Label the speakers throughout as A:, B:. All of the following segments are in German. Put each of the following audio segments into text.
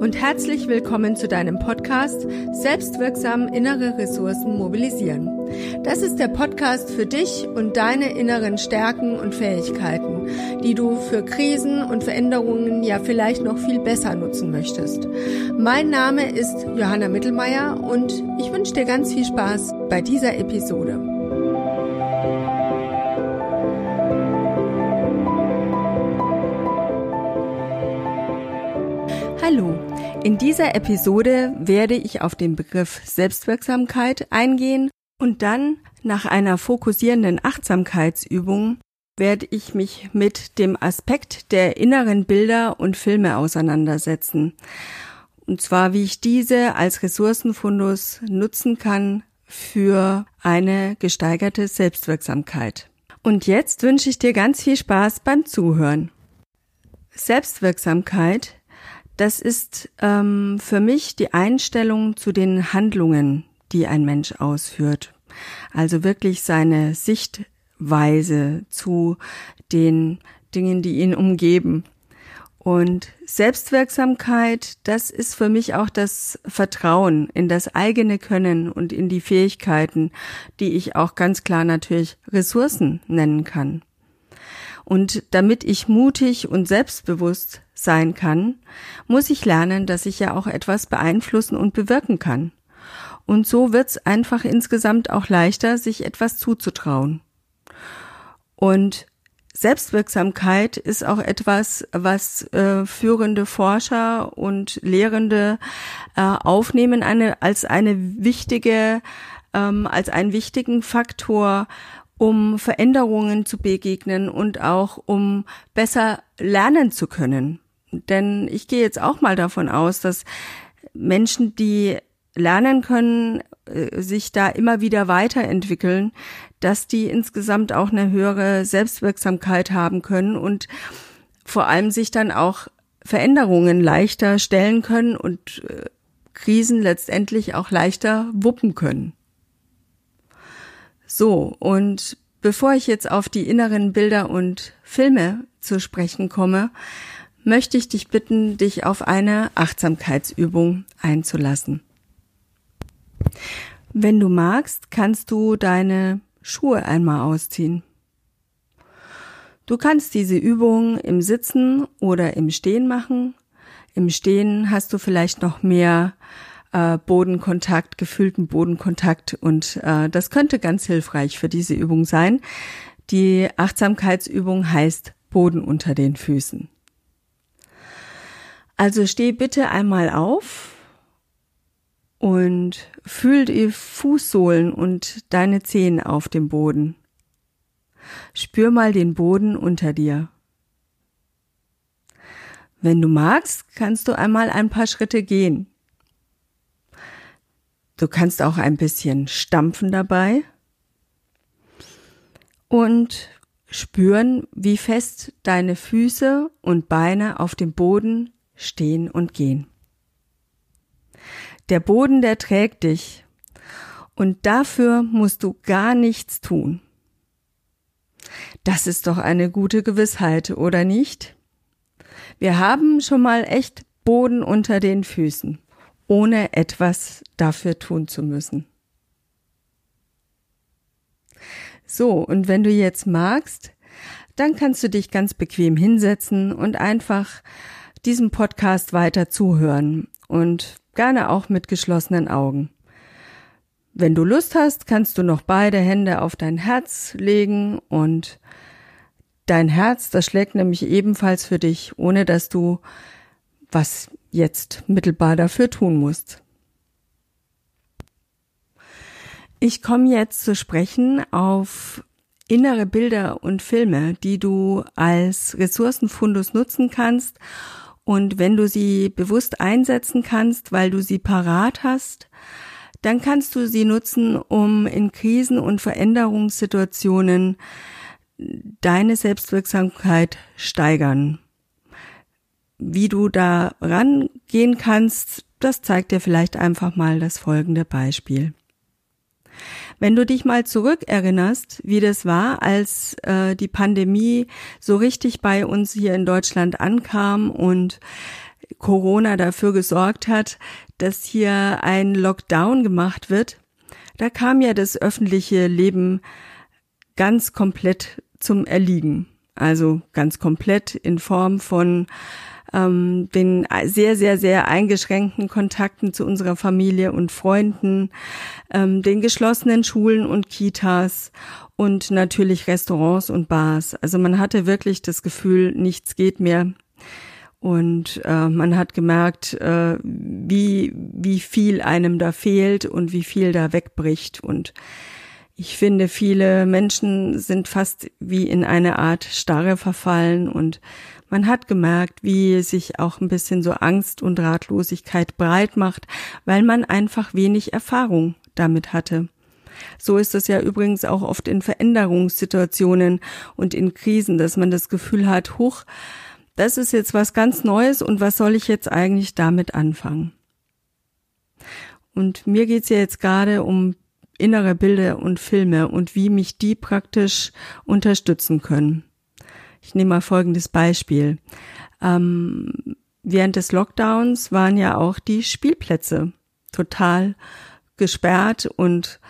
A: und herzlich willkommen zu deinem Podcast Selbstwirksam innere Ressourcen mobilisieren. Das ist der Podcast für dich und deine inneren Stärken und Fähigkeiten, die du für Krisen und Veränderungen ja vielleicht noch viel besser nutzen möchtest. Mein Name ist Johanna Mittelmeier und ich wünsche dir ganz viel Spaß bei dieser Episode. Hallo, in dieser Episode werde ich auf den Begriff Selbstwirksamkeit eingehen und dann nach einer fokussierenden Achtsamkeitsübung werde ich mich mit dem Aspekt der inneren Bilder und Filme auseinandersetzen. Und zwar, wie ich diese als Ressourcenfundus nutzen kann für eine gesteigerte Selbstwirksamkeit. Und jetzt wünsche ich dir ganz viel Spaß beim Zuhören. Selbstwirksamkeit das ist ähm, für mich die Einstellung zu den Handlungen, die ein Mensch ausführt. Also wirklich seine Sichtweise zu den Dingen, die ihn umgeben. Und Selbstwirksamkeit, das ist für mich auch das Vertrauen in das eigene Können und in die Fähigkeiten, die ich auch ganz klar natürlich Ressourcen nennen kann. Und damit ich mutig und selbstbewusst sein kann, muss ich lernen, dass ich ja auch etwas beeinflussen und bewirken kann. Und so wird's einfach insgesamt auch leichter, sich etwas zuzutrauen. Und Selbstwirksamkeit ist auch etwas, was äh, führende Forscher und Lehrende äh, aufnehmen eine, als eine wichtige, ähm, als einen wichtigen Faktor, um Veränderungen zu begegnen und auch um besser lernen zu können. Denn ich gehe jetzt auch mal davon aus, dass Menschen, die lernen können, äh, sich da immer wieder weiterentwickeln, dass die insgesamt auch eine höhere Selbstwirksamkeit haben können und vor allem sich dann auch Veränderungen leichter stellen können und äh, Krisen letztendlich auch leichter wuppen können. So, und bevor ich jetzt auf die inneren Bilder und Filme zu sprechen komme, möchte ich dich bitten, dich auf eine Achtsamkeitsübung einzulassen. Wenn du magst, kannst du deine Schuhe einmal ausziehen. Du kannst diese Übung im Sitzen oder im Stehen machen. Im Stehen hast du vielleicht noch mehr äh, Bodenkontakt, gefühlten Bodenkontakt und äh, das könnte ganz hilfreich für diese Übung sein. Die Achtsamkeitsübung heißt Boden unter den Füßen. Also steh bitte einmal auf und fühl die Fußsohlen und deine Zehen auf dem Boden. Spür mal den Boden unter dir. Wenn du magst, kannst du einmal ein paar Schritte gehen. Du kannst auch ein bisschen stampfen dabei und spüren, wie fest deine Füße und Beine auf dem Boden stehen und gehen. Der Boden, der trägt dich. Und dafür musst du gar nichts tun. Das ist doch eine gute Gewissheit, oder nicht? Wir haben schon mal echt Boden unter den Füßen, ohne etwas dafür tun zu müssen. So, und wenn du jetzt magst, dann kannst du dich ganz bequem hinsetzen und einfach diesem Podcast weiter zuhören und gerne auch mit geschlossenen Augen. Wenn du Lust hast, kannst du noch beide Hände auf dein Herz legen und dein Herz, das schlägt nämlich ebenfalls für dich, ohne dass du was jetzt mittelbar dafür tun musst. Ich komme jetzt zu sprechen auf innere Bilder und Filme, die du als Ressourcenfundus nutzen kannst und wenn du sie bewusst einsetzen kannst, weil du sie parat hast, dann kannst du sie nutzen, um in Krisen und Veränderungssituationen deine Selbstwirksamkeit steigern. Wie du da rangehen kannst, das zeigt dir vielleicht einfach mal das folgende Beispiel. Wenn du dich mal zurückerinnerst, wie das war, als äh, die Pandemie so richtig bei uns hier in Deutschland ankam und Corona dafür gesorgt hat, dass hier ein Lockdown gemacht wird, da kam ja das öffentliche Leben ganz komplett zum Erliegen. Also ganz komplett in Form von ähm, den sehr, sehr, sehr eingeschränkten Kontakten zu unserer Familie und Freunden, ähm, den geschlossenen Schulen und Kitas und natürlich Restaurants und Bars. Also man hatte wirklich das Gefühl, nichts geht mehr. Und äh, man hat gemerkt, äh, wie, wie viel einem da fehlt und wie viel da wegbricht. Und ich finde, viele Menschen sind fast wie in eine Art Starre verfallen und man hat gemerkt, wie sich auch ein bisschen so Angst und Ratlosigkeit breit macht, weil man einfach wenig Erfahrung damit hatte. So ist es ja übrigens auch oft in Veränderungssituationen und in Krisen, dass man das Gefühl hat, huch, das ist jetzt was ganz Neues und was soll ich jetzt eigentlich damit anfangen? Und mir geht's ja jetzt gerade um innere Bilder und Filme und wie mich die praktisch unterstützen können. Ich nehme mal folgendes Beispiel. Ähm, während des Lockdowns waren ja auch die Spielplätze total gesperrt und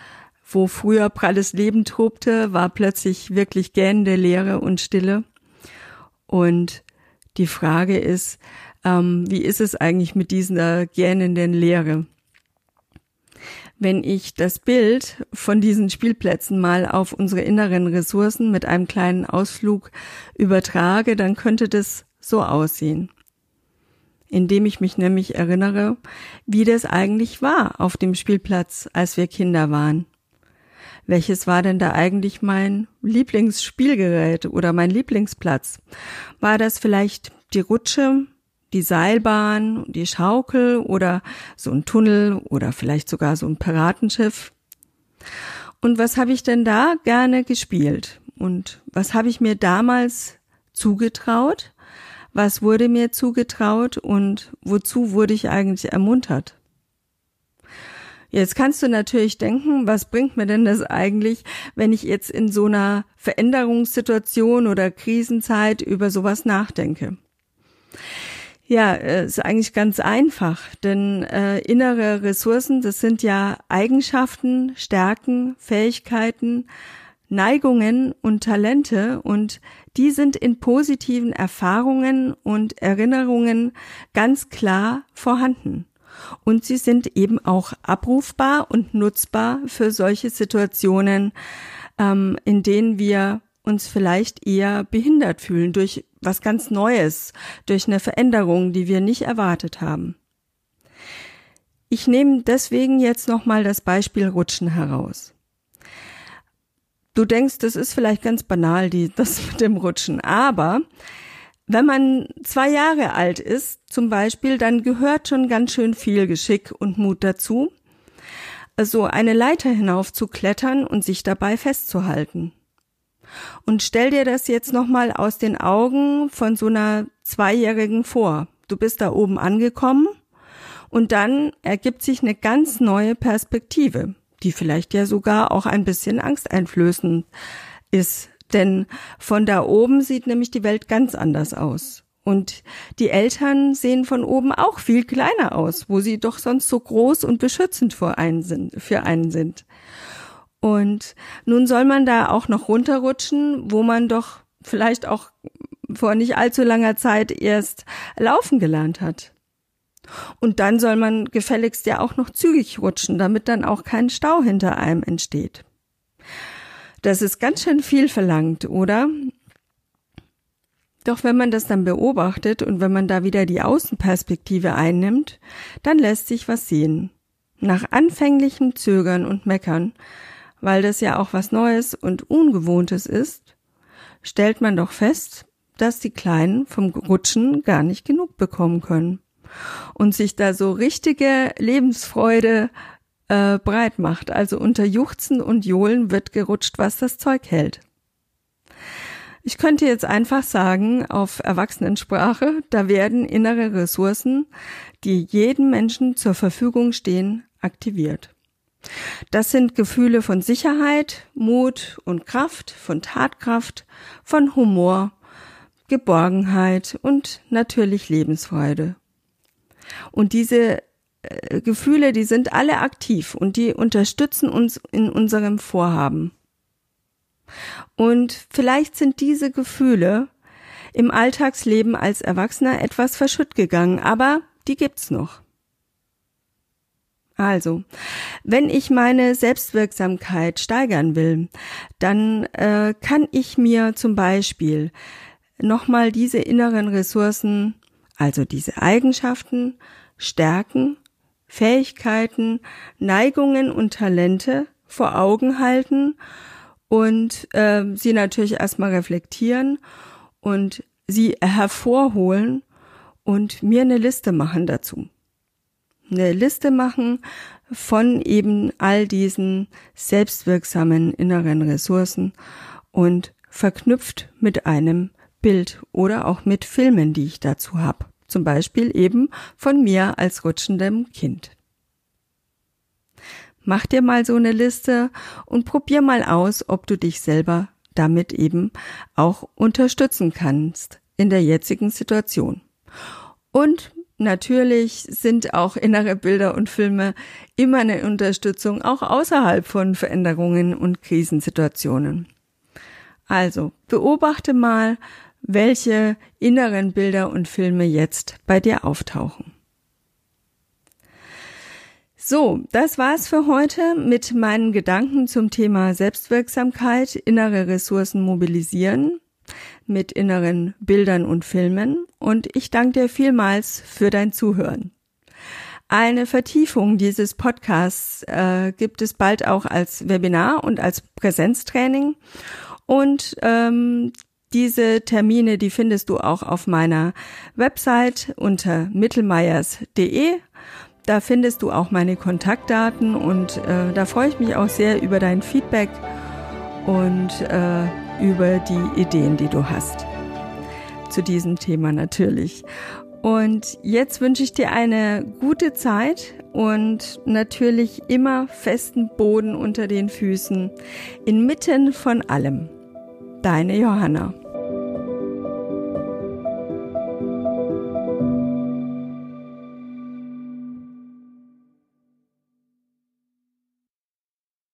A: wo früher pralles Leben tobte, war plötzlich wirklich gähnende Leere und Stille. Und die Frage ist, ähm, wie ist es eigentlich mit dieser gähnenden Leere? Wenn ich das Bild von diesen Spielplätzen mal auf unsere inneren Ressourcen mit einem kleinen Ausflug übertrage, dann könnte das so aussehen. Indem ich mich nämlich erinnere, wie das eigentlich war auf dem Spielplatz, als wir Kinder waren. Welches war denn da eigentlich mein Lieblingsspielgerät oder mein Lieblingsplatz? War das vielleicht die Rutsche, die Seilbahn, die Schaukel oder so ein Tunnel oder vielleicht sogar so ein Piratenschiff. Und was habe ich denn da gerne gespielt? Und was habe ich mir damals zugetraut? Was wurde mir zugetraut und wozu wurde ich eigentlich ermuntert? Jetzt kannst du natürlich denken, was bringt mir denn das eigentlich, wenn ich jetzt in so einer Veränderungssituation oder Krisenzeit über sowas nachdenke? Ja, äh, ist eigentlich ganz einfach, denn äh, innere Ressourcen, das sind ja Eigenschaften, Stärken, Fähigkeiten, Neigungen und Talente und die sind in positiven Erfahrungen und Erinnerungen ganz klar vorhanden. Und sie sind eben auch abrufbar und nutzbar für solche Situationen, ähm, in denen wir uns vielleicht eher behindert fühlen durch was ganz Neues, durch eine Veränderung, die wir nicht erwartet haben. Ich nehme deswegen jetzt nochmal das Beispiel Rutschen heraus. Du denkst, das ist vielleicht ganz banal, die, das mit dem Rutschen, aber wenn man zwei Jahre alt ist, zum Beispiel, dann gehört schon ganz schön viel Geschick und Mut dazu, also eine Leiter hinauf zu klettern und sich dabei festzuhalten. Und stell dir das jetzt nochmal aus den Augen von so einer Zweijährigen vor. Du bist da oben angekommen und dann ergibt sich eine ganz neue Perspektive, die vielleicht ja sogar auch ein bisschen angsteinflößend ist. Denn von da oben sieht nämlich die Welt ganz anders aus. Und die Eltern sehen von oben auch viel kleiner aus, wo sie doch sonst so groß und beschützend für einen sind. Für einen sind. Und nun soll man da auch noch runterrutschen, wo man doch vielleicht auch vor nicht allzu langer Zeit erst laufen gelernt hat. Und dann soll man gefälligst ja auch noch zügig rutschen, damit dann auch kein Stau hinter einem entsteht. Das ist ganz schön viel verlangt, oder? Doch wenn man das dann beobachtet und wenn man da wieder die Außenperspektive einnimmt, dann lässt sich was sehen. Nach anfänglichem Zögern und Meckern weil das ja auch was Neues und Ungewohntes ist, stellt man doch fest, dass die Kleinen vom Rutschen gar nicht genug bekommen können und sich da so richtige Lebensfreude äh, breit macht. Also unter Juchzen und Johlen wird gerutscht, was das Zeug hält. Ich könnte jetzt einfach sagen, auf Erwachsenensprache, da werden innere Ressourcen, die jedem Menschen zur Verfügung stehen, aktiviert. Das sind Gefühle von Sicherheit, Mut und Kraft, von Tatkraft, von Humor, Geborgenheit und natürlich Lebensfreude. Und diese äh, Gefühle, die sind alle aktiv und die unterstützen uns in unserem Vorhaben. Und vielleicht sind diese Gefühle im Alltagsleben als Erwachsener etwas verschütt gegangen, aber die gibt's noch. Also, wenn ich meine Selbstwirksamkeit steigern will, dann äh, kann ich mir zum Beispiel nochmal diese inneren Ressourcen, also diese Eigenschaften, Stärken, Fähigkeiten, Neigungen und Talente vor Augen halten und äh, sie natürlich erstmal reflektieren und sie hervorholen und mir eine Liste machen dazu. Eine Liste machen von eben all diesen selbstwirksamen inneren Ressourcen und verknüpft mit einem Bild oder auch mit Filmen, die ich dazu habe. Zum Beispiel eben von mir als rutschendem Kind. Mach dir mal so eine Liste und probier mal aus, ob du dich selber damit eben auch unterstützen kannst in der jetzigen Situation. Und natürlich sind auch innere Bilder und Filme immer eine Unterstützung auch außerhalb von Veränderungen und Krisensituationen. Also beobachte mal, welche inneren Bilder und Filme jetzt bei dir auftauchen. So, das war's für heute mit meinen Gedanken zum Thema Selbstwirksamkeit, innere Ressourcen mobilisieren mit inneren Bildern und Filmen. Und ich danke dir vielmals für dein Zuhören. Eine Vertiefung dieses Podcasts äh, gibt es bald auch als Webinar und als Präsenztraining. Und ähm, diese Termine, die findest du auch auf meiner Website unter mittelmeiers.de da findest du auch meine Kontaktdaten und äh, da freue ich mich auch sehr über dein Feedback. Und äh, über die Ideen, die du hast. Zu diesem Thema natürlich. Und jetzt wünsche ich dir eine gute Zeit und natürlich immer festen Boden unter den Füßen, inmitten von allem. Deine Johanna.